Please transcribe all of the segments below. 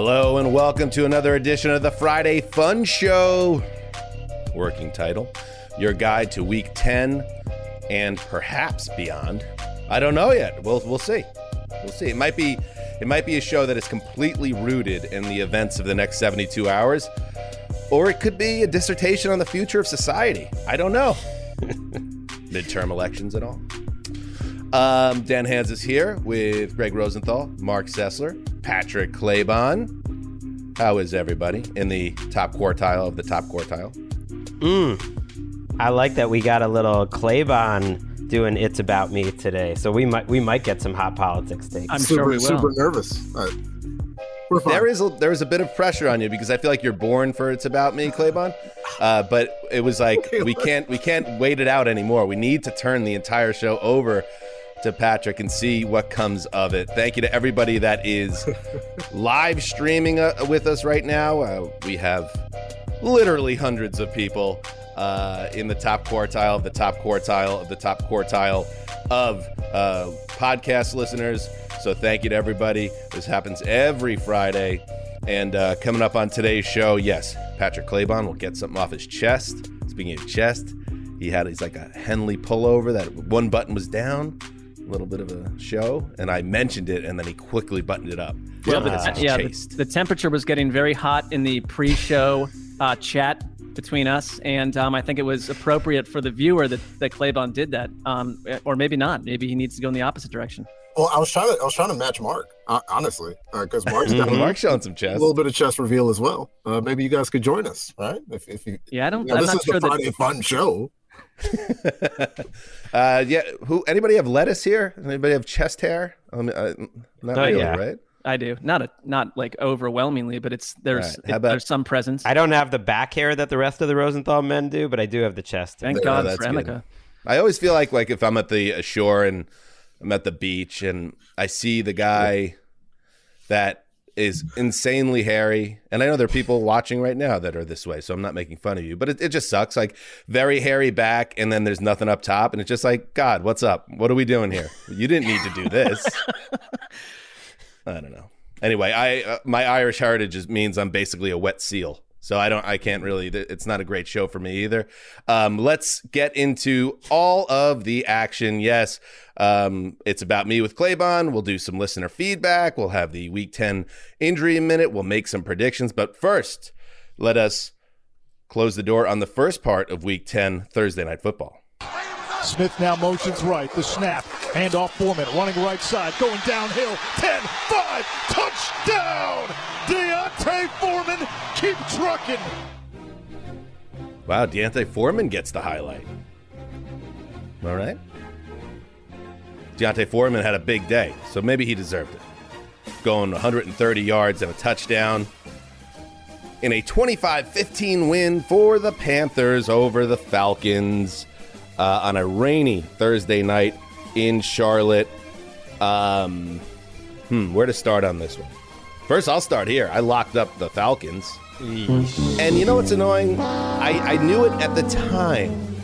Hello and welcome to another edition of the Friday Fun Show. Working title Your Guide to Week 10 and perhaps beyond. I don't know yet. We'll, we'll see. We'll see. It might be it might be a show that is completely rooted in the events of the next 72 hours, or it could be a dissertation on the future of society. I don't know. Midterm elections and all. Um, Dan Hanzus is here with Greg Rosenthal, Mark Sessler, Patrick Claybon. How is everybody in the top quartile of the top quartile? Mm. I like that we got a little Claybon doing "It's About Me" today, so we might we might get some hot politics takes. I'm super, sure we will. Super nervous. Right. There is a, there is a bit of pressure on you because I feel like you're born for "It's About Me," Claybon. Uh, but it was like we can't we can't wait it out anymore. We need to turn the entire show over to Patrick and see what comes of it. Thank you to everybody that is live streaming uh, with us right now. Uh, we have literally hundreds of people uh, in the top quartile of the top quartile of the top quartile of uh, podcast listeners. So thank you to everybody. This happens every Friday. And uh, coming up on today's show, yes, Patrick Claybon will get something off his chest. Speaking of chest, he had he's like a Henley pullover that one button was down little bit of a show, and I mentioned it, and then he quickly buttoned it up. Well, the, yeah, the, the, temperature was getting very hot in the pre-show uh, chat between us, and um, I think it was appropriate for the viewer that that Claybon did that, um, or maybe not. Maybe he needs to go in the opposite direction. Well, I was trying to I was trying to match Mark, uh, honestly, because uh, Mark's got Mark showing some chest, a little bit of chest reveal as well. Uh, maybe you guys could join us, right? If, if you, yeah, I don't. You know, this is sure the Friday that... fun show. uh, yeah. Who? Anybody have lettuce here? Anybody have chest hair? Um, uh, not oh, really, yeah. right? I do. Not a not like overwhelmingly, but it's there's right. it, there's some presence. I don't have the back hair that the rest of the Rosenthal men do, but I do have the chest. Thank God for Emika. I always feel like like if I'm at the shore and I'm at the beach and I see the guy that is insanely hairy. And I know there are people watching right now that are this way, so I'm not making fun of you, but it, it just sucks. Like very hairy back, and then there's nothing up top, and it's just like, God, what's up? What are we doing here? You didn't need to do this. I don't know. Anyway, I uh, my Irish heritage is, means I'm basically a wet seal. So I don't, I can't really. It's not a great show for me either. Um, let's get into all of the action. Yes, um, it's about me with Claybon. We'll do some listener feedback. We'll have the Week Ten injury minute. We'll make some predictions. But first, let us close the door on the first part of Week Ten Thursday Night Football. Smith now motions right. The snap. Hand off Foreman. Running right side. Going downhill. 10, 5. Touchdown. D'Onta Foreman. Keep trucking. Wow, D'Onta Foreman gets the highlight. All right. D'Onta Foreman had a big day, so maybe he deserved it. Going 130 yards and a touchdown in a 25 15 win for the Panthers over the Falcons uh, on a rainy Thursday night in Charlotte. Um, hmm, where to start on this one? First, I'll start here. I locked up the Falcons. And you know what's annoying? I, I knew it at the time.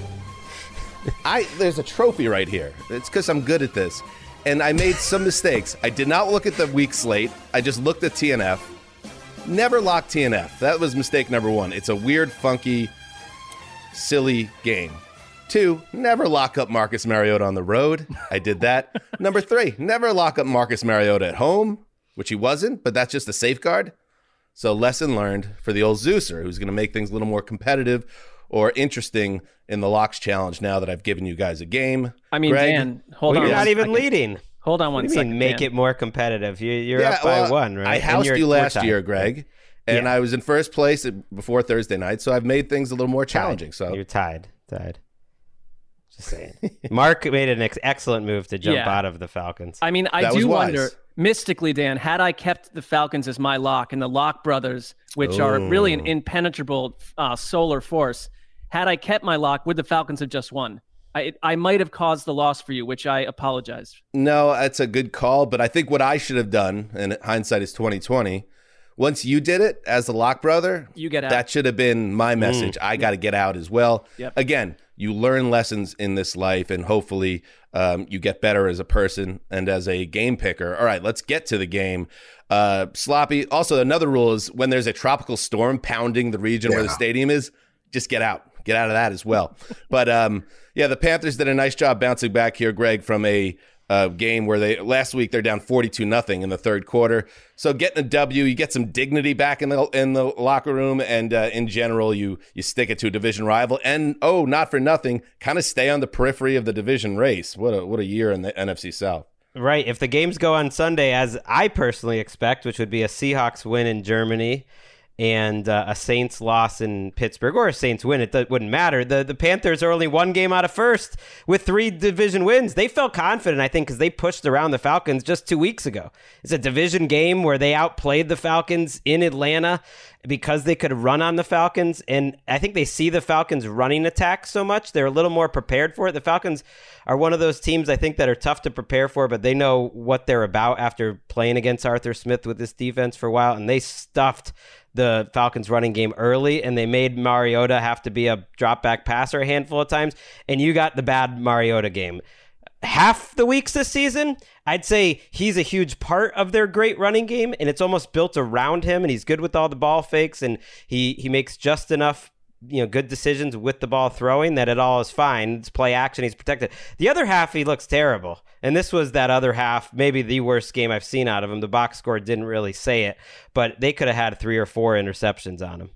I there's a trophy right here. It's because I'm good at this. And I made some mistakes. I did not look at the week slate. I just looked at TNF. Never locked TNF. That was mistake number one. It's a weird, funky, silly game. Two, never lock up Marcus Mariota on the road. I did that. Number three, never lock up Marcus Mariota at home, which he wasn't, but that's just a safeguard. So, lesson learned for the old Zeuser, who's going to make things a little more competitive or interesting in the locks challenge now that I've given you guys a game. I mean, Greg, Dan, hold on. You're not even leading. Hold on one second. Mean, make Dan. it more competitive. You, you're yeah, up by well, one, right? I housed you last year, Greg, and yeah. I was in first place before Thursday night, so I've made things a little more challenging. Tied. So you're tied. Tied. Just saying. Mark made an ex- excellent move to jump yeah. out of the Falcons. I mean, I that do wonder mystically, Dan, had I kept the Falcons as my lock and the Lock brothers, which Ooh. are really an impenetrable uh, solar force, had I kept my lock, would the Falcons have just won? I, I might have caused the loss for you, which I apologize. No, that's a good call, but I think what I should have done, and hindsight is twenty twenty. Once you did it as the lock brother, you get out. That should have been my message. Mm. I got to get out as well. Yep. Again, you learn lessons in this life, and hopefully, um, you get better as a person and as a game picker. All right, let's get to the game. Uh, sloppy. Also, another rule is when there's a tropical storm pounding the region yeah. where the stadium is, just get out. Get out of that as well. but um, yeah, the Panthers did a nice job bouncing back here, Greg, from a uh, game where they last week they're down 42 nothing in the third quarter. So getting a W, you get some dignity back in the in the locker room, and uh, in general, you you stick it to a division rival. And oh, not for nothing, kind of stay on the periphery of the division race. What a what a year in the NFC South. Right. If the games go on Sunday, as I personally expect, which would be a Seahawks win in Germany and uh, a Saints loss in Pittsburgh or a Saints win, it th- wouldn't matter. The the Panthers are only one game out of first with three division wins. They felt confident, I think, because they pushed around the Falcons just two weeks ago. It's a division game where they outplayed the Falcons in Atlanta because they could run on the Falcons. And I think they see the Falcons running attack so much, they're a little more prepared for it. The Falcons are one of those teams I think that are tough to prepare for, but they know what they're about after playing against Arthur Smith with this defense for a while. And they stuffed the Falcons running game early and they made Mariota have to be a drop back passer a handful of times. And you got the bad Mariota game. Half the weeks this season, I'd say he's a huge part of their great running game, and it's almost built around him. And he's good with all the ball fakes, and he he makes just enough you know good decisions with the ball throwing that it all is fine. It's play action. He's protected. The other half, he looks terrible. And this was that other half, maybe the worst game I've seen out of him. The box score didn't really say it, but they could have had three or four interceptions on him.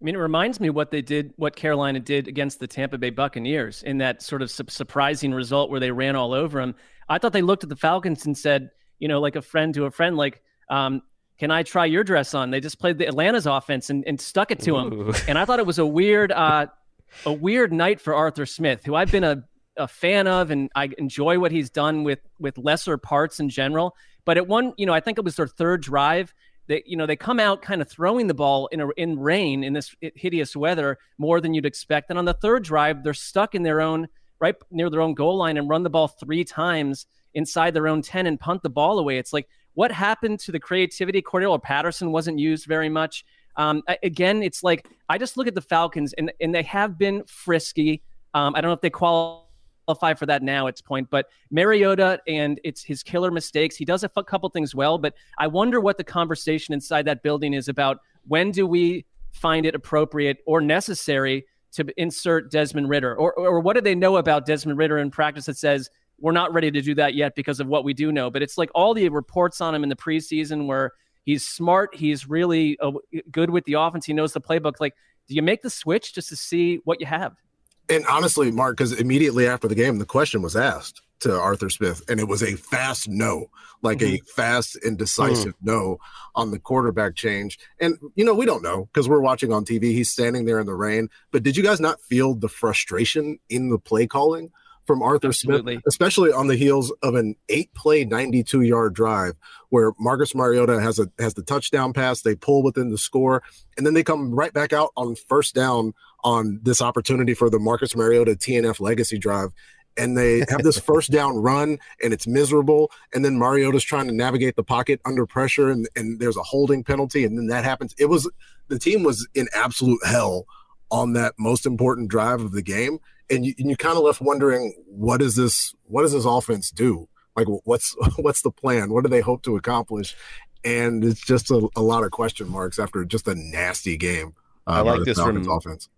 I mean, it reminds me what they did, what Carolina did against the Tampa Bay Buccaneers in that sort of su- surprising result where they ran all over them. I thought they looked at the Falcons and said, you know, like a friend to a friend, like, um, can I try your dress on? They just played the Atlanta's offense and, and stuck it to him. And I thought it was a weird, uh, a weird night for Arthur Smith, who I've been a, a fan of, and I enjoy what he's done with with lesser parts in general. But at one, you know, I think it was their third drive. They, you know, they come out kind of throwing the ball in a, in rain in this hideous weather more than you'd expect. And on the third drive, they're stuck in their own right near their own goal line and run the ball three times inside their own 10 and punt the ball away. It's like what happened to the creativity? Cordarrelle Patterson wasn't used very much. Um, again, it's like I just look at the Falcons and and they have been frisky. Um, I don't know if they qualify for that now at this point, but Mariota and it's his killer mistakes. He does a couple things well, but I wonder what the conversation inside that building is about. When do we find it appropriate or necessary to insert Desmond Ridder, Or, or what do they know about Desmond Ridder in practice that says we're not ready to do that yet because of what we do know? But it's like all the reports on him in the preseason where he's smart, he's really uh, good with the offense, he knows the playbook. Like, do you make the switch just to see what you have? And honestly, Mark, because immediately after the game, the question was asked to Arthur Smith, and it was a fast no, like mm-hmm. a fast and decisive mm. no on the quarterback change. And you know, we don't know because we're watching on TV. He's standing there in the rain. But did you guys not feel the frustration in the play calling from Arthur Absolutely. Smith, especially on the heels of an eight-play, ninety-two-yard drive where Marcus Mariota has a has the touchdown pass. They pull within the score, and then they come right back out on first down on this opportunity for the Marcus Mariota TNF legacy drive and they have this first down run and it's miserable. And then Mariota's trying to navigate the pocket under pressure and, and there's a holding penalty. And then that happens. It was the team was in absolute hell on that most important drive of the game. And you, and you kind of left wondering, what is this? What does this offense do? Like, what's what's the plan? What do they hope to accomplish? And it's just a, a lot of question marks after just a nasty game. Uh, I like this from offense.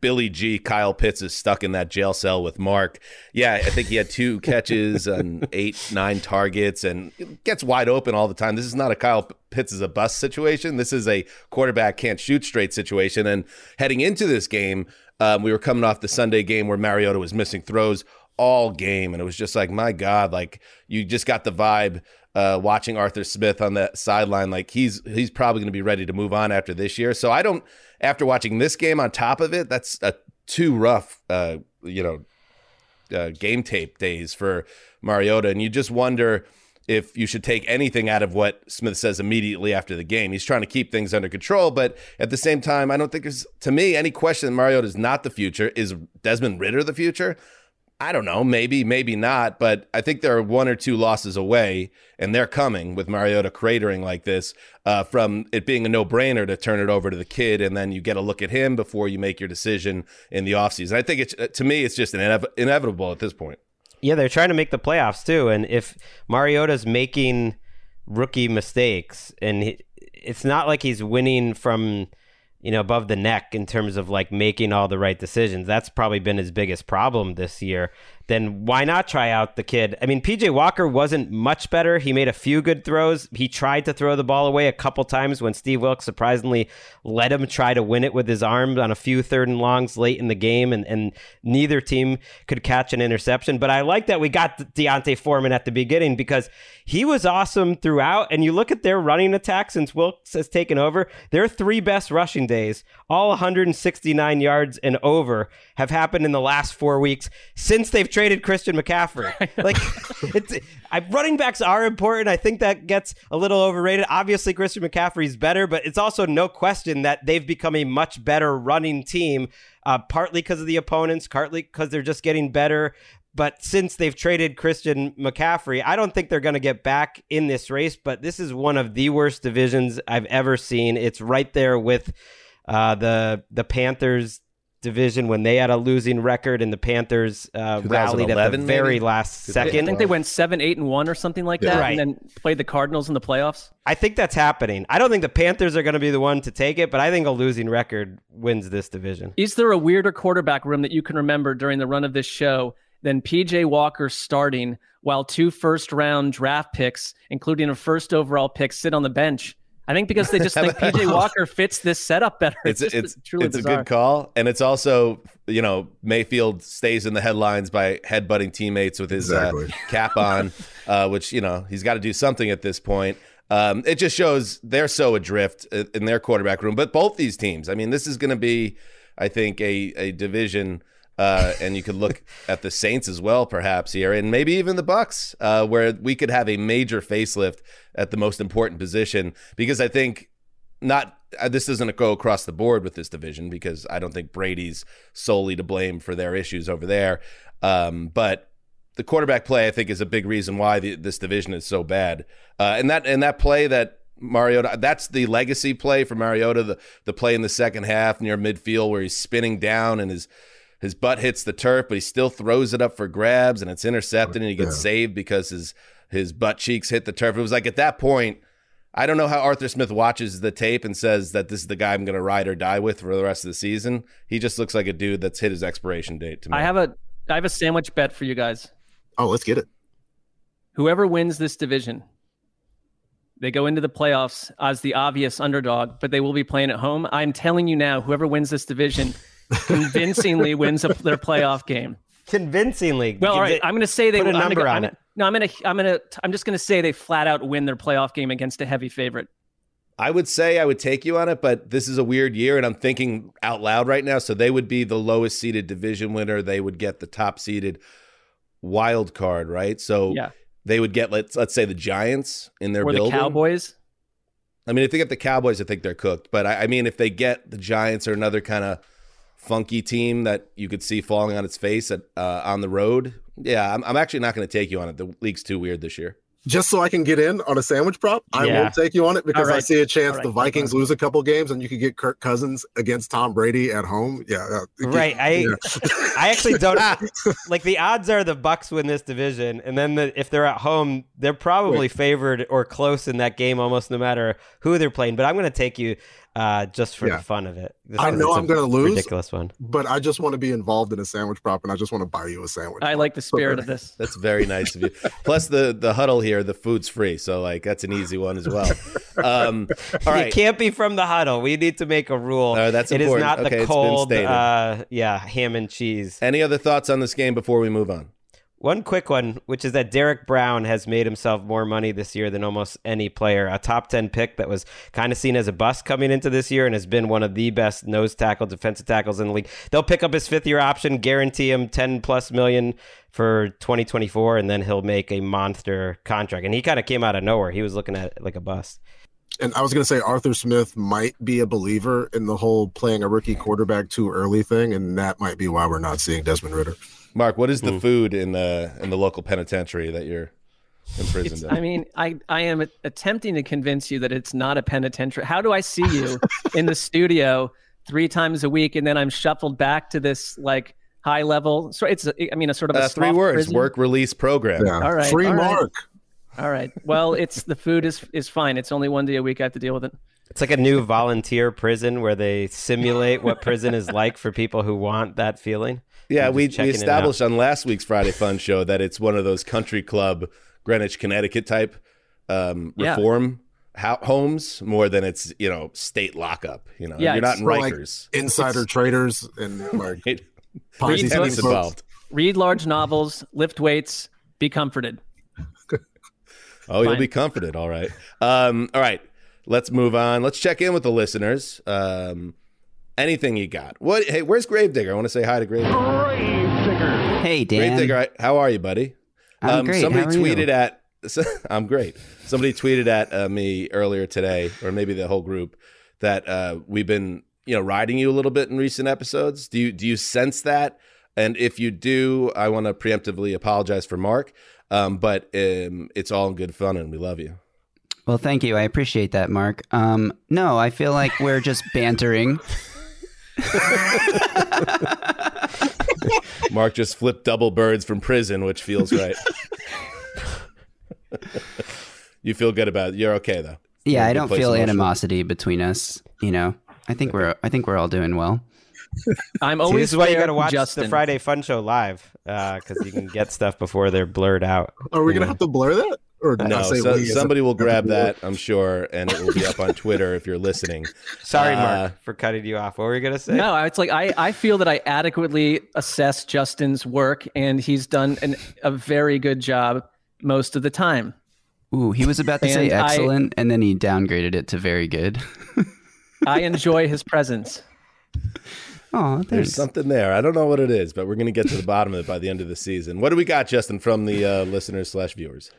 Billy G, Kyle Pitts is stuck in that jail cell with Mark. Yeah, I think he had two catches and eight, nine targets and gets wide open all the time. This is not a Kyle Pitts is a bust situation. This is a quarterback can't shoot straight situation. And heading into this game, um, we were coming off the Sunday game where Mariota was missing throws all game. And it was just like, my God, like you just got the vibe uh, watching Arthur Smith on the sideline. Like he's he's probably going to be ready to move on after this year. So I don't after watching this game on top of it, that's a too rough, uh, you know, uh, game tape days for Mariota, and you just wonder if you should take anything out of what Smith says immediately after the game. He's trying to keep things under control, but at the same time, I don't think there's, to me, any question that Mariota is not the future. Is Desmond Ridder the future? I don't know, maybe, maybe not, but I think there are one or two losses away, and they're coming with Mariota cratering like this uh, from it being a no brainer to turn it over to the kid, and then you get a look at him before you make your decision in the offseason. I think it's, to me, it's just inev- inevitable at this point. Yeah, they're trying to make the playoffs too, and if Mariota's making rookie mistakes, and he, it's not like he's winning from you know, above the neck in terms of like making all the right decisions. That's probably been his biggest problem this year then why not try out the kid? I mean, PJ Walker wasn't much better. He made a few good throws. He tried to throw the ball away a couple times when Steve Wilks surprisingly let him try to win it with his arm on a few third and longs late in the game, and, and neither team could catch an interception. But I like that we got D'Onta Foreman at the beginning because he was awesome throughout. And you look at their running attack since Wilks has taken over, their three best rushing days, all 169 yards and over, have happened in the last four weeks since they've traded Christian McCaffrey. like, it's I, running backs are important. I think that gets a little overrated. Obviously, Christian McCaffrey's better, but it's also no question that they've become a much better running team. Uh, partly because of the opponents, partly because they're just getting better. But since they've traded Christian McCaffrey, I don't think they're going to get back in this race. But this is one of the worst divisions I've ever seen. It's right there with uh, the the Panthers division when they had a losing record and the Panthers uh, rallied at the very maybe? last second. I think they went seven, eight, and one or something like that, right. and then played the Cardinals in the playoffs. I think that's happening. I don't think the Panthers are going to be the one to take it, but I think a losing record wins this division. Is there a weirder quarterback room that you can remember during the run of this show than PJ Walker starting while two first round draft picks, including a first overall pick, sit on the bench? I think because they just think PJ Walker fits this setup better. It's it's, it's truly it's a good call, and it's also you know Mayfield stays in the headlines by headbutting teammates with his uh, exactly. uh, cap on, uh, which you know he's got to do something at this point. Um, it just shows they're so adrift in their quarterback room. But both these teams, I mean, this is going to be, I think, a a division uh, and you could look at the Saints as well, perhaps here, and maybe even the Bucks, uh, where we could have a major facelift at the most important position. Because I think not uh, this doesn't go across the board with this division because I don't think Brady's solely to blame for their issues over there. Um, but the quarterback play, I think, is a big reason why the, this division is so bad. Uh, and that and that play that Mariota. That's the legacy play for Mariota. The the play in the second half near midfield where he's spinning down and his his butt hits the turf, but he still throws it up for grabs and it's intercepted and he gets yeah. saved because his his butt cheeks hit the turf. It was like at that point, I don't know how Arthur Smith watches the tape and says that this is the guy I'm going to ride or die with for the rest of the season. He just looks like a dude that's hit his expiration date to me. I have a I have a sandwich bet for you guys. Oh, let's get it. Whoever wins this division, they go into the playoffs as the obvious underdog, but they will be playing at home. I'm telling you now, whoever wins this division convincingly wins a, their playoff game. Convincingly. Well, all right. I'm going to say they put a I'm number gonna, on I'm, it. No, I'm going to I'm going to I'm just going to say they flat out win their playoff game against a heavy favorite. I would say I would take you on it, but this is a weird year, and I'm thinking out loud right now. So they would be the lowest seeded division winner. They would get the top seeded wild card, right? So Yeah. they would get let's let's say the Giants in their Or the building. Cowboys. I mean, if they get the Cowboys, I think they're cooked. But I, I mean, if they get the Giants or another kind of funky team that you could see falling on its face at uh, on the road, yeah, I'm, I'm actually not going to take you on it. The league's too weird this year. Just so I can get in on a sandwich prop, I Yeah. will take you on it because All I see a chance All right. the Vikings lose a couple games and you could get Kirk Cousins against Tom Brady at home. Yeah, yeah. Right. I Yeah. I actually don't like the odds are the Bucks win this division, and then the, if they're at home, they're probably favored or close in that game, almost no matter who they're playing. But I'm going to take you uh, just for Yeah. the fun of it. This I know it's a I'm gonna lose. Ridiculous one. but I just want to be involved in a sandwich prop and I just want to buy you a sandwich. I like the spirit of this. That's very nice of you. Plus the the huddle here, the food's free, so like that's an easy one as well. Um, all You can't be from the huddle. We need to make a rule. Uh, that's It is important. not Okay, the cold, stated. uh, yeah, ham and cheese. any other thoughts on this game before we move on? One quick one, which is that Derrick Brown has made himself more money this year than almost any player. A top 10 pick that was kind of seen as a bust coming into this year and has been one of the best nose tackle, defensive tackles in the league. They'll pick up his fifth year option, guarantee him 10 plus million for 2024, and then he'll make a monster contract. And he kind of came out of nowhere. He was looking at it like a bust. And I was going to say Arthur Smith might be a believer in the whole playing a rookie quarterback too early thing, and that might be why we're not seeing Desmond Ridder. Mark, what is the food in the in the local penitentiary that you're imprisoned It's, in? I mean, I, I am attempting to convince you that it's not a penitentiary. How do I see you in the studio three times a week and then I'm shuffled back to this like high level? So it's, I mean, a sort of a uh, three words: prison? work release program. Yeah. All right, Free all right. Mark. All right. Well, it's the food is is fine. It's only one day a week I have to deal with it. It's like a new volunteer prison where they simulate what prison is like for people who want that feeling. Yeah, we, we established on last week's Friday Fun show that it's one of those country club, Greenwich, Connecticut type um, Yeah. reform ho- homes more than it's you know state lockup. You know, Yeah, you're not in more like Rikers. Insider traders and like It- Ponzi Read scheme books. folks. involved. Read large novels, lift weights, be comforted. Oh, you'll be comforted. All right. Um, all right. Let's move on. Let's check in with the listeners. Um, anything you got? What? Hey, where's Gravedigger? I want to say hi to Gravedigger. Hey, Dan. Gravedigger, I- how are you, buddy? I'm great. Somebody How are you? tweeted at. I'm great. Somebody tweeted at uh, me earlier today, or maybe the whole group, that uh, we've been, you know, riding you a little bit in recent episodes. Do you do you sense that? And if you do, I want to preemptively apologize for Mark. Um, but um, it's all in good fun, and we love you. Well, thank you. I appreciate that, Mark. Um, no, I feel like we're just bantering. Mark just flipped double birds from prison, which feels right. you feel good about it. You're okay though. You're Yeah, in a I good don't feel emotionally. animosity between us. You know, I think we're I think we're all doing well. I'm See, always this is why you got to watch Justin. the Friday Fun Show live uh, because you can get stuff before they're blurred out. Are we gonna have to blur that? Or did I No, say so, we a- somebody will grab that, I'm sure, and it will be up on Twitter if you're listening. Sorry, Uh, Mark, for cutting you off. What were you gonna say? No, it's like I, I feel that I adequately assess Justin's work, and he's done an, a very good job most of the time. Ooh, he was about to say And I- excellent, and then he downgraded it to very good. I enjoy his presence. Oh, There's something there. I don't know what it is, but we're going to get to the bottom of it by the end of the season. What do we got, Justin, from the uh, listeners slash viewers?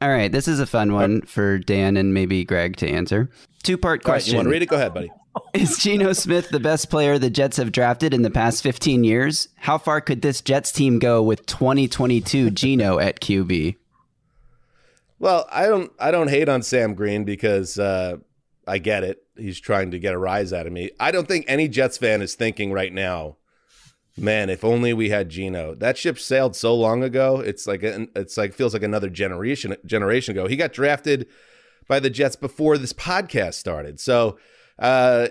All right, this is a fun one for Dan and maybe Greg to answer. Two part All right, you question: want to read it? Go ahead, buddy. Is Geno Smith the best player the Jets have drafted in the past 15 years? How far could this Jets team go with 2022 Geno at QB? Well, I don't I don't hate on Sam Green because uh, I get it. He's trying to get a rise out of me. I don't think any Jets fan is thinking right now, man, if only we had Geno. That ship sailed so long ago. It's like an, it's like feels like another generation generation ago. He got drafted by the Jets before this podcast started. So, uh,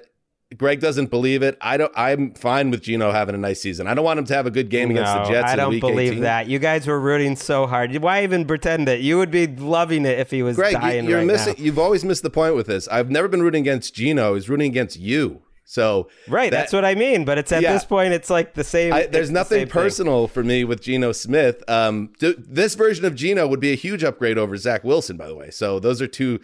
Greg doesn't believe it. I don't. I'm fine with Geno having a nice season. I don't want him to have a good game no, against the Jets. I don't believe 18. that. You guys were rooting so hard. Why even pretend it? You would be loving it if he was Greg, dying you're right missing. now. You've always missed the point with this. I've never been rooting against Geno. He's rooting against you. So right, that- that's what I mean. But it's at Yeah. this point, it's like the same. I, it's there's the nothing same thing. personal for me with Geno Smith. Um, th- this version of Geno would be a huge upgrade over Zach Wilson, by the way. So those are two.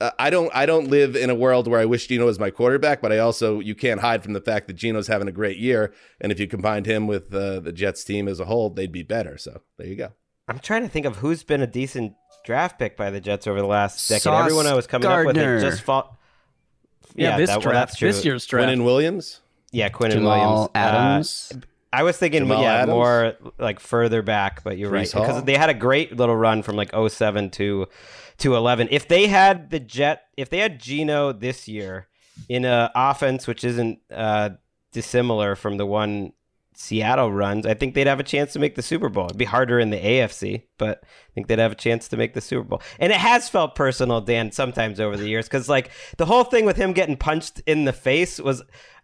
Uh, I don't. I don't live in a world where I wish Geno was my quarterback, but I also you can't hide from the fact that Geno's having a great year, and if you combined him with uh, the Jets team as a whole, they'd be better. So there you go. I'm trying to think of who's been a decent draft pick by the Jets over the last decade. Sauce Everyone I was coming up with Gardner. it just fought. Yeah, this that, draft, that's true. this year's draft. Quinnen Williams. Yeah, Quinn and Jamal Williams. Uh, Adams. I was thinking, Jamal yeah, Adams? more like further back, but you're Breece right Hall? because they had a great little run from like 07 to to 11. If they had the Jet, if they had Geno this year in an offense which isn't uh, dissimilar from the one Seattle runs, I think they'd have a chance to make the Super Bowl. It'd be harder in the AFC, but I think they'd have a chance to make the Super Bowl. And it has felt personal, Dan, sometimes over the years because like the whole thing with him getting punched in the face was.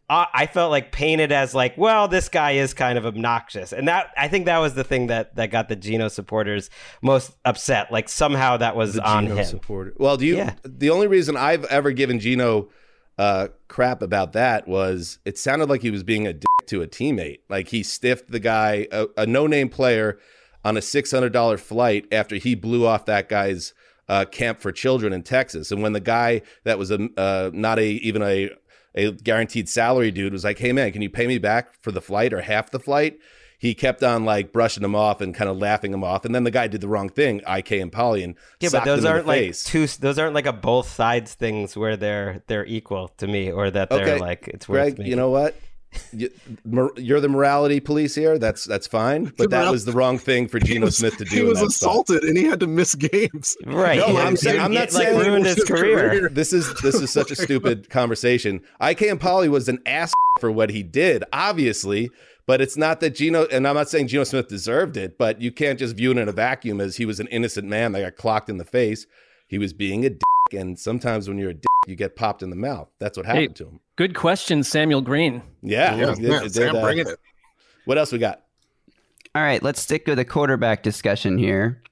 I I felt like painted as like, well, this guy is kind of obnoxious, and that I think that was the thing that that got the Geno supporters most upset. Like somehow that was the on Geno him. supporter. Well, do you? Yeah. The only reason I've ever given Geno uh, crap about that was it sounded like he was being a dick to a teammate. Like he stiffed the guy, a, a no-name player, on a six hundred dollar flight after he blew off that guy's uh, camp for children in Texas. And when the guy that was a uh, not a even a a guaranteed salary dude was like, "Hey man, can you pay me back for the flight or half the flight?" He kept on like brushing him off and kind of laughing him off, and then the guy did the wrong thing, IK Enemkpali, and Yeah, but those aren't like face. two. Those aren't like a both sides things where they're they're equal to me, or that they're Okay, like it's worth. Greg, you know what? You- mor- You're the morality police here. That's that's fine, but that was the wrong thing for Geno Smith to do. He was that spot. assaulted and he had to miss games. right? No, I'm saying- I'm not it, like saying- ruined his His career. career. This is this is such a stupid conversation. IK Enemkpali was an ass for what he did, obviously, but it's not that Geno. And I'm not saying Geno Smith deserved it, but you can't just view it in a vacuum as he was an innocent man that got clocked in the face. He was being a dick, and sometimes when you're a dick, you get popped in the mouth. That's what happened to him. Good question, Samuel Green. Yeah, Yeah, it- man, it did, uh, bringing it. What else we got? All right, let's stick with the quarterback discussion here.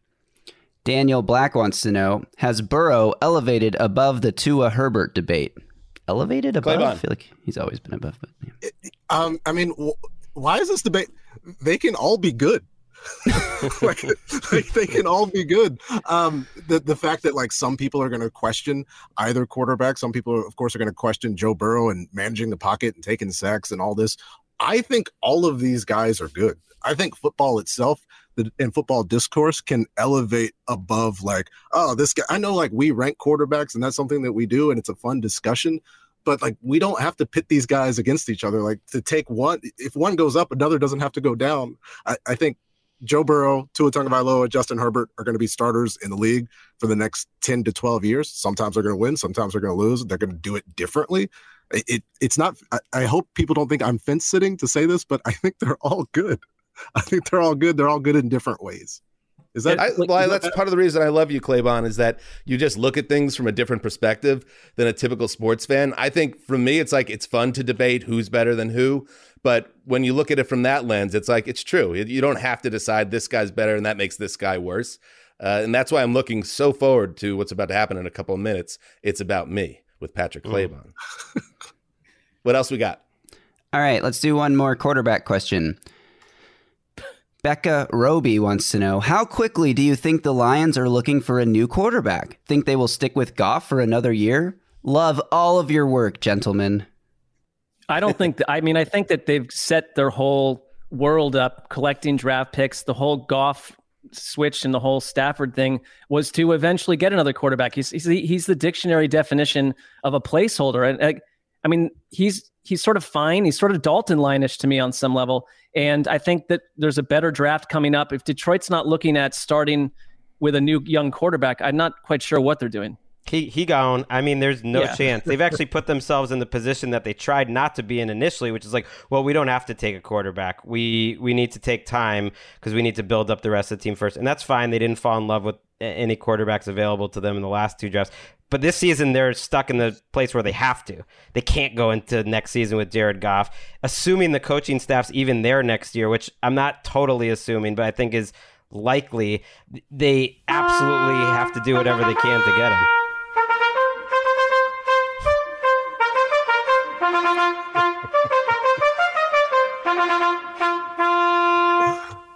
Daniel Black wants to know Has Burrow elevated above the Tua Herbert debate? Elevated above? I feel like he's always been above. But yeah. Um, I mean, wh- why is this debate? They can all be good. like, like, they can all be good. Um, the the fact that like some people are going to question either quarterback, some people of course are going to question Joe Burrow and managing the pocket and taking sacks and all this. I think all of these guys are good. I think football itself the, and football discourse can elevate above like, oh, this guy. I know like we rank quarterbacks and that's something that we do and it's a fun discussion but like we don't have to pit these guys against each other. Like to take one, if one goes up, another doesn't have to go down. I, I think Joe Burrow, Tua Tagovailoa, Justin Herbert are going to be starters in the league for the next ten to twelve years. Sometimes they're going to win, sometimes they're going to lose. They're going to do it differently. It, it it's not. I, I hope people don't think I'm fence sitting to say this, but I think they're all good. I think they're all good. They're all good in different ways. Is that I, well, that's part of the reason I love you, Claybon, is that you just look at things from a different perspective than a typical sports fan. I think for me, it's like it's fun to debate who's better than who. But when you look at it from that lens, it's like it's true. You- You don't have to decide this guy's better and that makes this guy worse. Uh, and that's why I'm looking so forward to what's about to happen in a couple of minutes. It's about me with Patrick Claybon. what else we got? All right, let's do one more quarterback question. Becca Roby wants to know How quickly do you think the Lions are looking for a new quarterback? Think they will stick with Goff for another year? Love all of your work, gentlemen. I don't think. That, I mean, I think that they've set their whole world up collecting draft picks. The whole Goff switch and the whole Stafford thing was to eventually get another quarterback. He's he's the, he's the dictionary definition of a placeholder. And I, mean, he's he's sort of fine. He's sort of Dalton line-ish to me on some level. And I think that there's a better draft coming up. If Detroit's not looking at starting with a new young quarterback, I'm not quite sure what they're doing. He he gone. I mean, there's no Yeah. chance. They've actually put themselves in the position that they tried not to be in initially, which is like, well, we don't have to take a quarterback. We we need to take time because we need to build up the rest of the team first, and that's fine. They didn't fall in love with any quarterbacks available to them in the last two drafts. But this season they're stuck in the place where they have to. They can't go into next season with Jared Goff, assuming the coaching staff's even there next year, which I'm not totally assuming, but I think is likely. They absolutely have to do whatever they can to get him.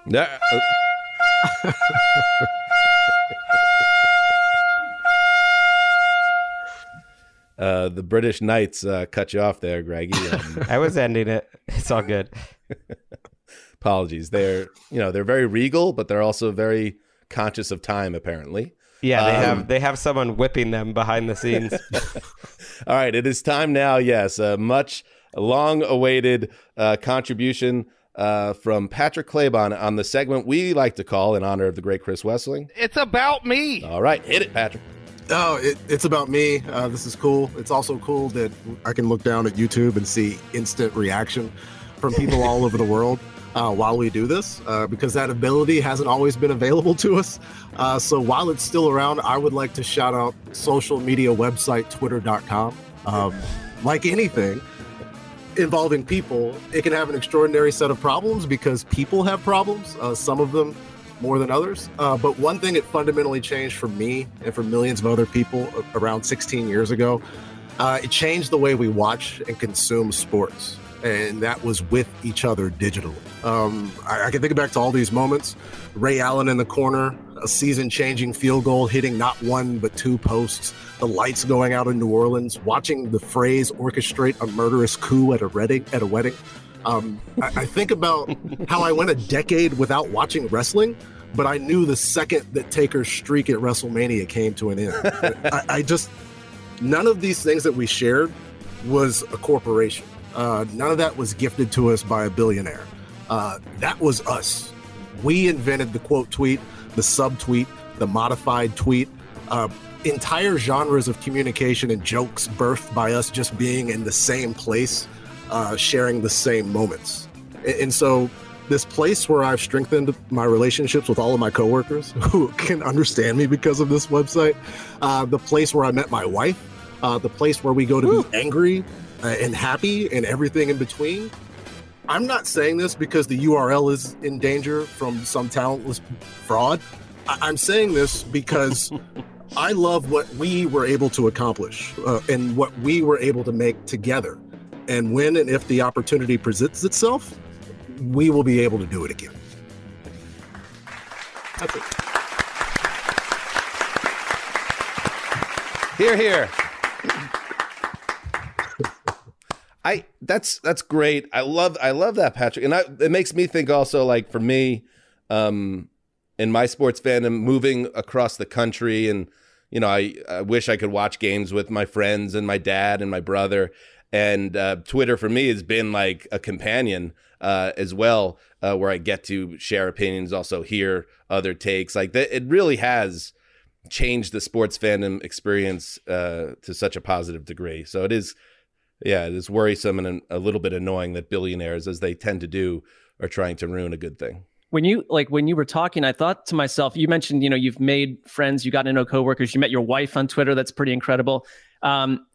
Yeah. Uh, the British Knights uh, cut you off there, Greggy. Um, I was ending it. It's all good. apologies. They're you know they're very regal, but they're also very conscious of time. Apparently, yeah. They um, have they have someone whipping them behind the scenes. all right, it is time now. Yes, a much long-awaited uh, contribution uh, from Patrick Claybon on the segment we like to call in honor of the great Chris Wesseling. It's about me. All right, hit it, Patrick. Oh, it, it's about me. Uh, this is cool. It's also cool that I can look down at YouTube and see instant reaction from people all over the world uh, while we do this, uh, because that ability hasn't always been available to us. Uh, so while it's still around, I would like to shout out social media website twitter.com. Um, like anything involving people, it can have an extraordinary set of problems because people have problems. Uh, some of them more than others. Uh, but one thing it fundamentally changed for me and for millions of other people around 16 years ago, uh, it changed the way we watch and consume sports. And that was with each other digitally. Um, I, I can think back to all these moments. Ray Allen in the corner, a season changing field goal hitting not one but two posts, the lights going out in New Orleans, watching the Freys orchestrate a murderous coup at a wedding. At a wedding. Um, I, I think about how I went a decade without watching wrestling, but I knew the second that Taker's streak at WrestleMania came to an end. I, I, just, none of these things that we shared was a corporation. Uh, none of that was gifted to us by a billionaire. Uh, that was us. We invented the quote tweet, the subtweet, the modified tweet. Uh, entire genres of communication and jokes birthed by us just being in the same place uh, sharing the same moments. And, and so, this place where I've strengthened my relationships with all of my coworkers who can understand me because of this website, uh, the place where I met my wife, uh, the place where we go to Woo. be angry uh, and happy and everything in between. I'm not saying this because the URL is in danger from some talentless fraud. I- I'm saying this because I love what we were able to accomplish uh, and what we were able to make together. And when and if the opportunity presents itself, we will be able to do it again. That's it. Here, here. I that's that's great. I love I love that Patrick, and I, it makes me think also like for me, um, in my sports fandom, moving across the country, and you know, I, I wish I could watch games with my friends and my dad and my brother, and uh, Twitter for me has been like a companion uh, as well, uh, where I get to share opinions, also hear other takes. Like that, it really has changed the sports fandom experience uh, to such a positive degree. So it is, yeah, it is worrisome and a little bit annoying that billionaires, as they tend to do, are trying to ruin a good thing when you like when you were talking i thought to myself you mentioned you know you've made friends you got to know coworkers you met your wife on twitter that's pretty incredible um,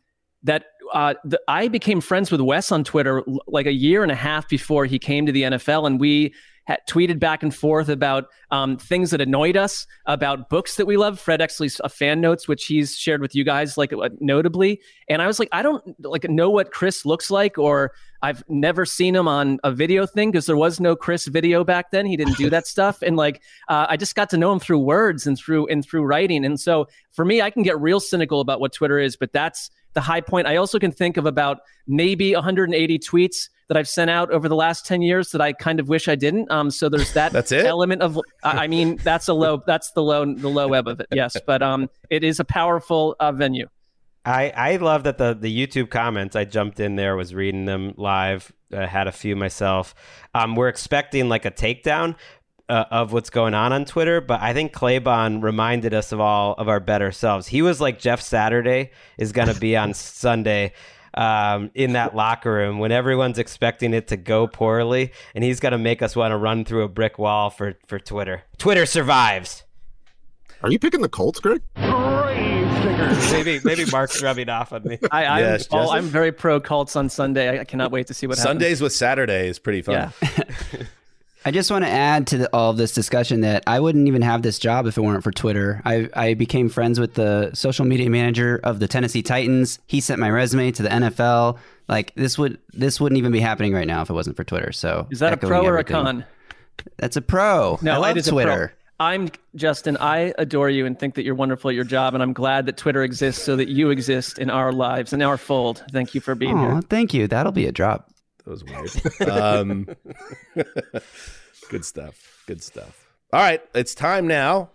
that uh, the, I became friends with Wes on Twitter like a year and a half before he came to the NFL, and we had tweeted back and forth about um, things that annoyed us, about books that we love. Fred Exley's uh, fan notes, which he's shared with you guys, like uh, notably. And I was like, I don't like know what Chris looks like, or I've never seen him on a video thing because there was no Chris video back then. He didn't do that stuff, and like uh, I just got to know him through words and through and through writing. And so for me, I can get real cynical about what Twitter is, but that's the high point. I also can think of about maybe 180 tweets that I've sent out over the last 10 years that I kind of wish I didn't. Um, so there's that that's it? element of, I mean, that's a low, that's the low, the low ebb of it. Yes. But um, it is a powerful uh, venue. I, I love that the, the YouTube comments, I jumped in there, was reading them live, uh, had a few myself. Um, we're expecting like a takedown, uh, of what's going on on Twitter, but I think Claybon reminded us of all of our better selves. He was like Jeff Saturday is going to be on Sunday um, in that locker room when everyone's expecting it to go poorly, and he's going to make us want to run through a brick wall for for Twitter. Twitter survives. Are you picking the Colts, Greg? Maybe maybe Mark's rubbing off on me. I, I'm, Yes, all, Joseph? I'm very pro Colts on Sunday. I, I cannot wait to see what happens. Sundays with Saturday is pretty fun. Yeah. I just want to add to the, all of this discussion that I wouldn't even have this job if it weren't for Twitter. I, I became friends with the social media manager of the Tennessee Titans. He sent my resume to the NFL. Like this would this wouldn't even be happening right now if it wasn't for Twitter. So Is that a pro or a con? That's a pro. No, I love it is a pro. Twitter. I'm Justin. I adore you and think that you're wonderful at your job, and I'm glad that Twitter exists so that you exist in our lives, in our fold. Thank you for being Aw, here. thank you. That'll be a drop. That was weird. um, good stuff. Good stuff. All right, it's time now.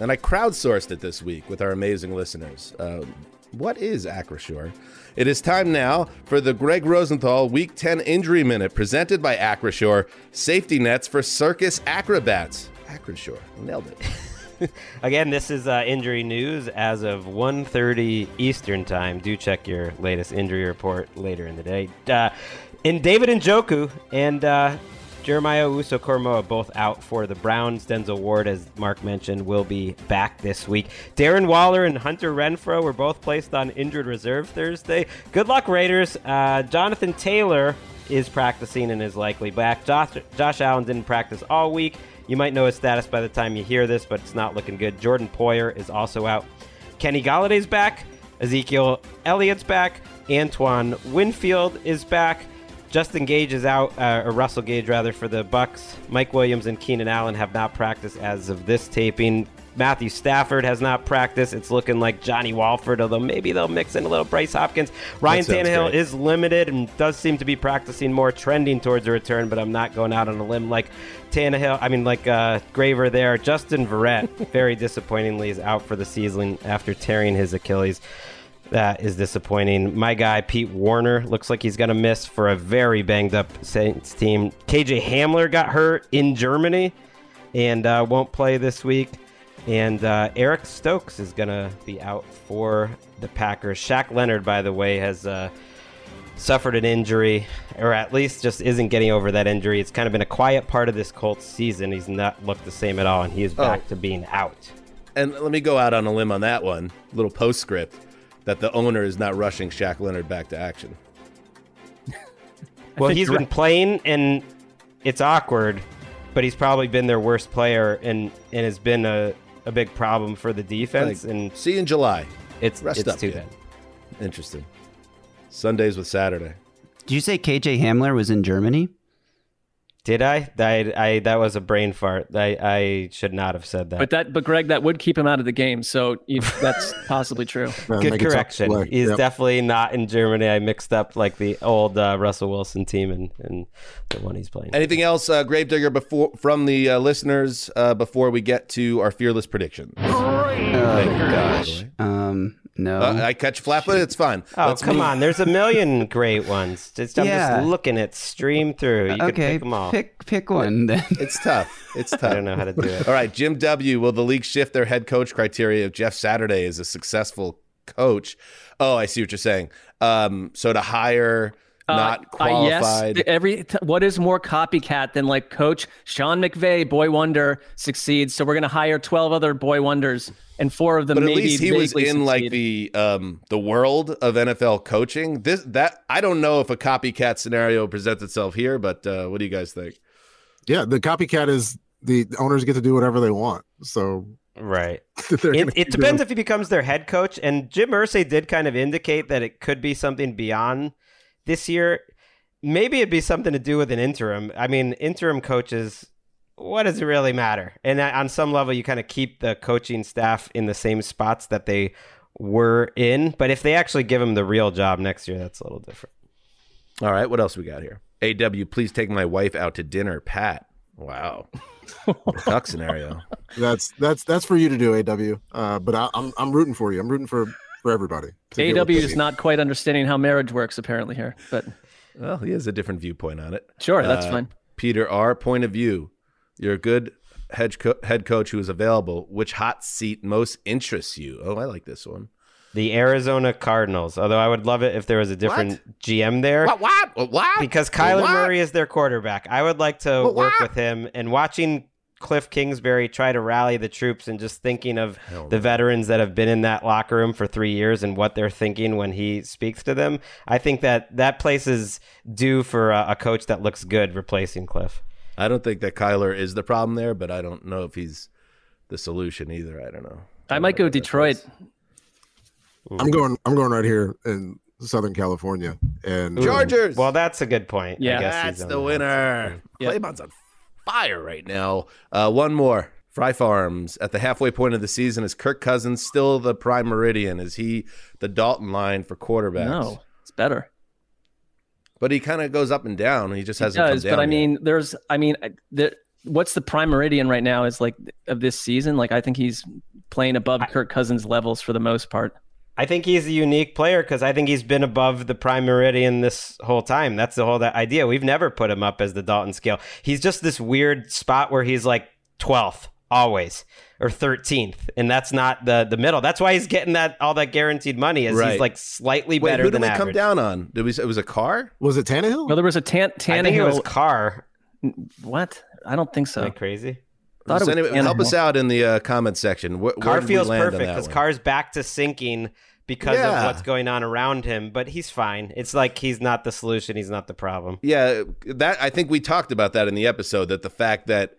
And I crowdsourced it this week with our amazing listeners. Um, what is Acrisure? It is time now for the Greg Rosenthal Week 10 Injury Minute presented by Acrisure, safety nets for circus acrobats. Acrisure, nailed it. Again, this is uh, injury news as of 1.30 Eastern Time. Do check your latest injury report later in the day. Uh, and David Njoku and uh, Jeremiah Owusu-Koramoah both out for the Browns. Denzel Ward, as Mark mentioned, will be back this week. Darren Waller and Hunter Renfrow were both placed on injured reserve Thursday. Good luck, Raiders. Uh, Jonathan Taylor is practicing and is likely back. Josh, Josh Allen didn't practice all week. You might know his status by the time you hear this, but it's not looking good. Jordan Poyer is also out. Kenny Golladay's back. Ezekiel Elliott's back. Antoine Winfield is back. Justin Gage is out, uh, or Russell Gage rather, for the Bucs. Mike Williams and Keenan Allen have not practiced as of this taping. Matthew Stafford has not practiced. It's looking like Johnny Wolford, although maybe they'll mix in a little Bryce Perkins. Ryan Tannehill great. is limited and does seem to be practicing more, trending towards a return, but I'm not going out on a limb like Tannehill. I mean, like uh, Graver there. Justin Verrett, very disappointingly, is out for the season after tearing his Achilles. That is disappointing. My guy, Pete Werner, looks like he's going to miss for a very banged up Saints team. KJ Hamler got hurt in Germany and uh, won't play this week. And uh, Eric Stokes is going to be out for the Packers. Shaq Leonard, by the way, has uh, suffered an injury, or at least just isn't getting over that injury. It's kind of been a quiet part of this Colts season. He's not looked the same at all, and he is back Oh. to being out. And let me go out on a limb on that one. Little postscript that the owner is not rushing Shaq Leonard back to action. Well, he's you're been playing, and it's awkward, but he's probably been their worst player, and and has been a, a big problem for the defense. Like, and see you in July. it's Rest it's up, too kid. bad. Interesting. Sundays with Saturday. Did you say KJ Hamler was in Germany? Did I? I, I that was a brain fart. I, I should not have said that. But that, but Greg, that would keep him out of the game. So you, that's possibly true. Man, Good make it tough to correction. He's Yep. definitely not in Germany. I mixed up like the old uh, Russell Wilson team and, and the one he's playing. Anything else, uh, Gravedigger, before from the uh, listeners uh, before we get to our fearless predictions? Oh gosh. Um, no. Uh, I catch flat-footed. It's fine. Oh Let's come move- on! There's a million great ones. Just, I'm Yeah. just looking at stream through. You can okay, pick them all. pick pick one then. It's tough. It's tough. I don't know how to do it. All right, Jim W. Will the league shift their head coach criteria if Jeff Saturday is a successful coach? Oh, I see what you're saying. Um, so to hire not Uh, qualified. yes. Every t- what is more copycat than like Coach Sean McVay, boy wonder succeeds. So we're gonna hire twelve other boy wonders, and four of them but at maybe least he was vaguely in like the um the world of NFL coaching. This that I don't know if a copycat scenario presents itself here, but uh, what do you guys think? Yeah, the copycat is the owners get to do whatever they want. So Right. It, it depends doing- if he becomes their head coach. And Jim Irsay did kind of indicate that it could be something beyond this year. Maybe it'd be something to do with an interim. I mean, interim coaches, what does it really matter? And on some level, you kind of keep the coaching staff in the same spots that they were in. But if they actually give them the real job next year, that's a little different. All right, what else we got here? AW, please take my wife out to dinner. Pat. Wow. Duck scenario. That's that's that's for you to do, AW. Uh, but I, I'm I'm rooting for you. I'm rooting for for everybody. to get what AW is not quite understanding how marriage works apparently here, but Well, he has a different viewpoint on it. sure, that's Uh, fine. Peter R. Point of view. You're a good head, co- head coach who is available. Which hot seat most interests you? Oh, I like this one. The Arizona Cardinals. Although I would love it if there was a different GM there. What? What? What? because Kyler What? Murray is their quarterback. I would like to What? work with him and watching Cliff Kingsbury try to rally the troops and just thinking of the veterans that have been in that locker room for three years and what they're thinking when he speaks to them. I think that that place is due for a, a coach that looks good replacing Cliff. I don't think that Kyler is the problem there, but I don't know if he's the solution either. I don't know. I might go Detroit. I'm going. I'm going right here in Southern California and Chargers. Well, that's a good point. I Yeah. guess That's on the that. winner. Yeah. Claybon's on fire right now. Uh, one more. Fry Farms at the halfway point of the season. Is Kirk Cousins still the prime meridian? Is he the Dalton line for quarterbacks? No, it's better. But he kind of goes up and down. He just It hasn't does, come down. but I yet. mean, there's, I mean, I- the, what's the prime meridian right now is like of this season. Like I think he's playing above Kirk Cousins levels for the most part. I think he's a unique player because I think he's been above the prime meridian this whole time. That's the whole that idea. We've never put him up as the Dalton scale. He's just this weird spot where he's like 12th always or 13th and that's not the the middle. That's why he's getting that all that guaranteed money is Right. he's like slightly Wait, better who did than we average. come down on? Did we? It was a car. was it Tannehill? no there was a Tan I think it was Tannehill. Carr. what? I don't think so. Am I crazy? Thought it So was anyway, help us out in the uh, comment section. Where, where Carr did we feels perfect because one? Carr's back to sinking because Yeah. of what's going on around him, but he's fine. It's like he's not the solution, he's not the problem. Yeah, that I think we talked about that in the episode. That the fact that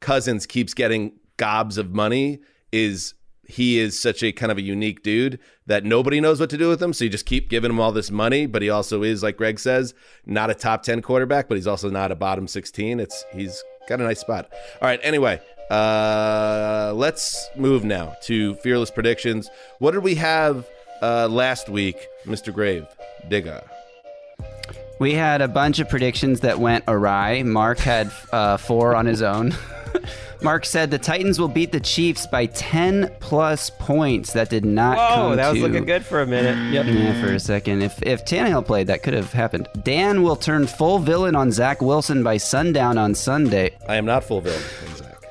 Cousins keeps getting gobs of money is he is such a kind of a unique dude that nobody knows what to do with him. So you just keep giving him all this money, but he also is, like Greg says, not a top ten quarterback, but he's also not a bottom sixteen. It's he's got a nice spot. All right. Anyway, uh, let's move now to fearless predictions. What did we have uh, last week, Mister Grave? Digga. We had a bunch of predictions that went awry. Mark had uh, four on his own. Mark said the Titans will beat the Chiefs by 10 plus points. That did not Whoa, come that was to- looking good for a minute. Yep. Yeah, for a second. If if Tannehill played, that could have happened. Dan will turn full villain on Zach Wilson by sundown on Sunday. I am not full villain.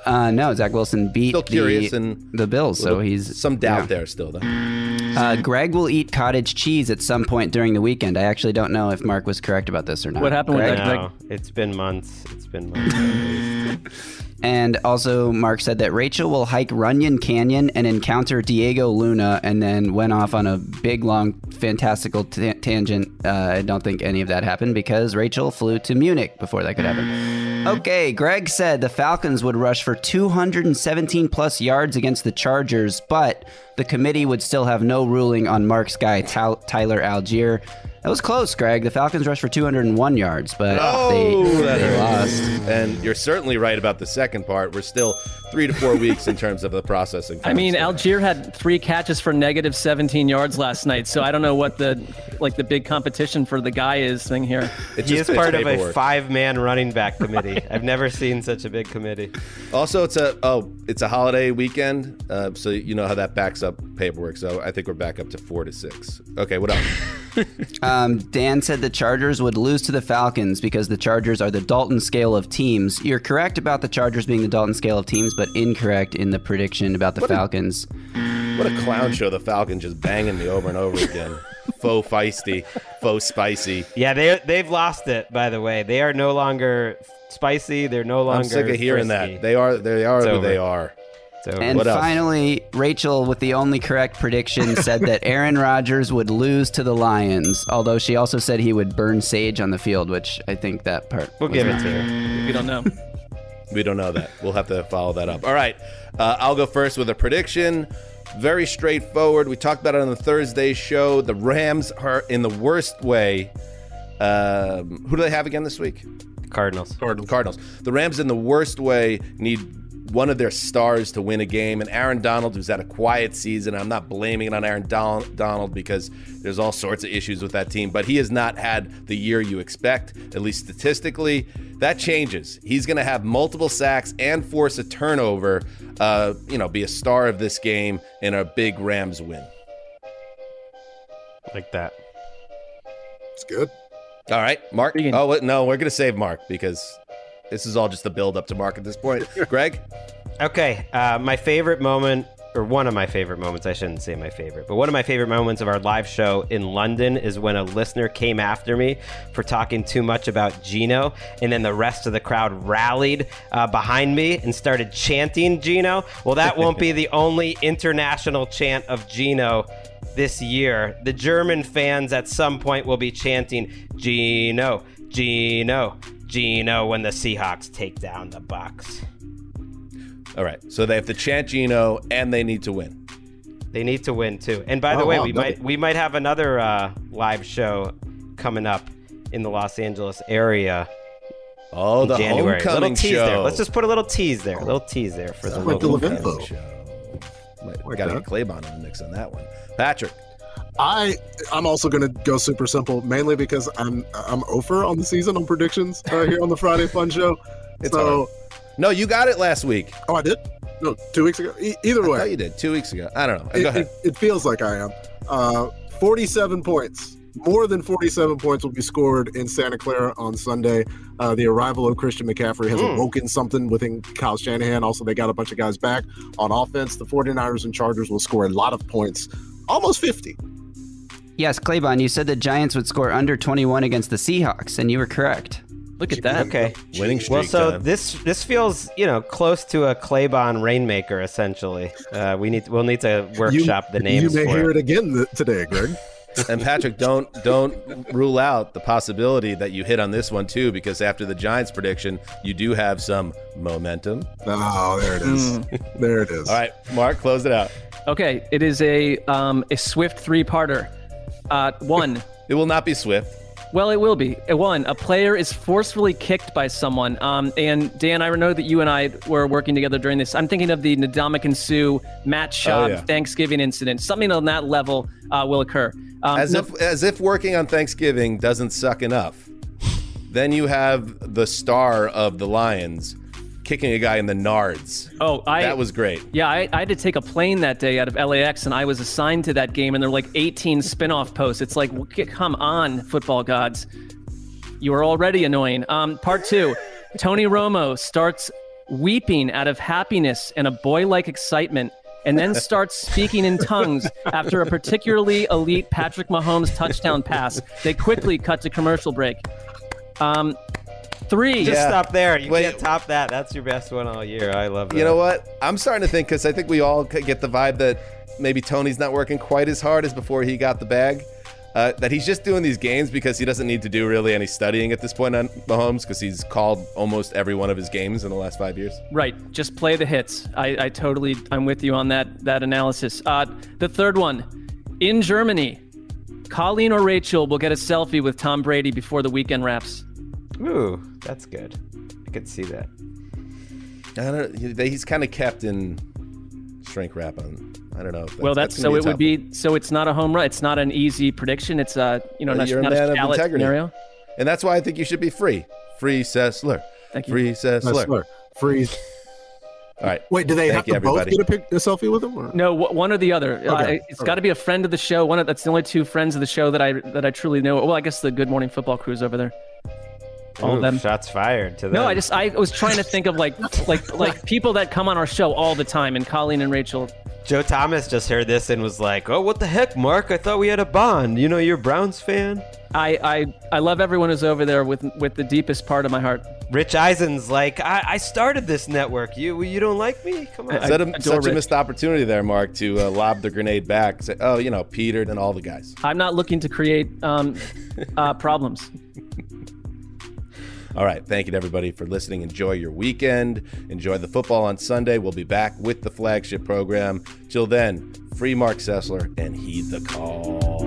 Zach. Uh, no, Zach Wilson beat Still curious the, and the Bills, so he's some doubt yeah. there still though. Uh, Greg will eat cottage cheese at some point during the weekend. I actually don't know if Mark was correct about this or not. What happened with Greg? that? No, it's been months. It's been months. And also, Mark said that Rachel will hike Runyon Canyon and encounter Diego Luna, and then went off on a big, long, fantastical ta- tangent. Uh, I don't think any of that happened because Rachel flew to Munich before that could happen. Mm-hmm. Okay, Greg said the Falcons would rush for 217 plus yards against the Chargers, but the committee would still have no ruling on Mark's guy, Ty- Tyler Allgeier. That was close, Greg. The Falcons rushed for 201 yards, but they, Oh, that they lost. And you're certainly right about the second part. We're still three to four weeks in terms of the processing. I mean, time. Allgeier had three catches for negative 17 yards last night, so I don't know what the like the big competition for the guy is thing here. It's he just is part of a five-man running back committee. I've never seen such a big committee. Also, it's a oh, it's a holiday weekend, uh, so you know how that backs up paperwork. So I think we're back up to four to six. Okay, what else? Um, Dan said the Chargers would lose to the Falcons because the Chargers are the Dalton scale of teams. You're correct about the Chargers being the Dalton scale of teams, but incorrect in the prediction about the Falcons. what a clown show! The Falcons just banging me over and over again. faux feisty, faux spicy. Yeah, they they've lost it. By the way, they are no longer spicy. They're no longer. I'm sick of hearing frisky. that. They are they are It's who over. they are. It's over. And What else? finally, Rachel, with the only correct prediction, said that Aaron Rodgers would lose to the Lions, although she also said he would burn sage on the field, which I think that part. we'll give it to her. We don't know. We don't know that. We'll have to follow that up. All right. Uh, I'll go first with a prediction. Very straightforward. We talked about it on the Thursday show. The Rams are in the worst way. Um, who do they have again this week? Cardinals. Cardinals. Cardinals. The Rams, in the worst way, need one of their stars to win a game. And Aaron Donald, who's had a quiet season, I'm not blaming it on Aaron Don- Donald because there's all sorts of issues with that team, but he has not had the year you expect, at least statistically. That changes. He's going to have multiple sacks and force a turnover, uh, you know, be a star of this game in a big Rams win. Like that. It's good. All right, Mark. Oh, wait, no, we're going to save Mark because this is all just the build up to Mark at this point. Greg? Okay, uh, my favorite moment or one of my favorite moments, I shouldn't say my favorite, but one of my favorite moments of our live show in London is when a listener came after me for talking too much about Geno, and then the rest of the crowd rallied uh, behind me and started chanting Geno. Well, that won't be the only international chant of Geno this year. The German fans at some point will be chanting Gino, Geno, Geno when the Seahawks take down the Bucs. All right. So they have to chant Geno and they need to win. They need to win too. And by the Oh, way, wow, we that'd might we might have another uh, live show coming up in the Los Angeles area Oh, the January. homecoming little tease show. there. Let's just put a little tease there. A little tease there for the like the local Levin info. show. Might- Gotta get Claybon in the mix on that one. Patrick. I I'm also gonna go super simple, mainly because I'm I'm over on the season on predictions uh, here on the Friday Fun Show. It's so No, you got it last week. oh, I did. No, two weeks ago. E- either I way, thought you did two weeks ago. I don't know. it, Go ahead. It, it feels like I am. Uh, 47 points. More than 47 points will be scored in Santa Clara on Sunday. Uh, the arrival of Christian McCaffrey has Mm. awoken something within Kyle Shanahan. Also, they got a bunch of guys back on offense. The 49ers and Chargers will score a lot of points, almost 50. Yes, Claybon, you said the Giants would score under 21 against the Seahawks, and you were correct. Look at that. Okay. Winning streak Well, so time. this this feels you know close to a Claybon rainmaker essentially. Uh, we need we'll need to workshop the names You may for hear it. it again th- today, Greg. and Patrick, don't don't rule out the possibility that you hit on this one too, because after the Giants prediction, you do have some momentum. Oh, there it is. There it is. All right, Mark, close it out. Okay, it is a um, a swift three-parter. Uh, one. It will not be Swift. Well, it will be. One, a player is forcefully kicked by someone. Um, and Dan, I know that you and I were working together during this. I'm thinking of the Ndamukong Suh Matt Schaub yeah. Thanksgiving incident. Something on that level uh, will occur. Um, As no- if as if working on Thanksgiving doesn't suck enough. Then you have the star of the Lions kicking a guy in the nards. oh, I that was great. Yeah, I, I had to take a plane that day out of LAX, and I was assigned to that game, and there were like 18 spin-off posts. It's like, come on, football gods, you are already annoying. Um, part two, Tony Romo starts weeping out of happiness and a boy-like excitement, and then starts speaking in tongues after a particularly elite Patrick Mahomes touchdown pass. They quickly cut to commercial break. Um, three. Just Yeah. stop there. You Wait. can't top that. That's your best one all year. I love that. You know what? I'm starting to think because I think we all get the vibe that maybe Tony's not working quite as hard as before he got the bag. Uh, that he's just doing these games because he doesn't need to do really any studying at this point on Mahomes because he's called almost every one of his games in the last five years. Right. Just play the hits. I, I totally, I'm with you on that that analysis. Uh, the third one, in Germany, Colleen or Rachel will get a selfie with Tom Brady before the weekend wraps. Ooh, that's good. I could see that. I don't. He's kind of kept in shrink wrap on. I don't know. If that's, well, that's, gonna so it would tough be so it's not a home run. It's not an easy prediction. It's a you know Well, not, you're a not man a of integrity. scenario. and that's why I think you should be free. Free Sessler. Thank you. Free Sessler. Slur. Freeze. All right. Wait, do they Thank have you, to both everybody. get a, pic- a selfie with him? Or? No, wh- one or the other. Uh, Okay, it's okay. got to be a friend of the show. One of that's the only two friends of the show that I that I truly know. Well, I guess the Good Morning Football crew is over there. All of Ooh, them. Shots fired to them. No, I just I was trying to think of like like like people that come on our show all the time, and Colleen and Rachel. Joe Thomas just heard this and was like, "Oh, what the heck, Mark? I thought we had a bond. You know, you're a Browns fan." I I I love everyone who's over there with with the deepest part of my heart. Rich Eisen's like, I, I started this network. You you don't like me? Come on. I- Is that a, adore such a missed opportunity there, Mark, to uh, lob the grenade back? Say, oh, you know, Peter and all the guys. I'm not looking to create um, uh, problems. All right. Thank you to everybody for listening. Enjoy your weekend. Enjoy the football on Sunday. We'll be back with the flagship program. Till then, free Mark Sessler and heed the call.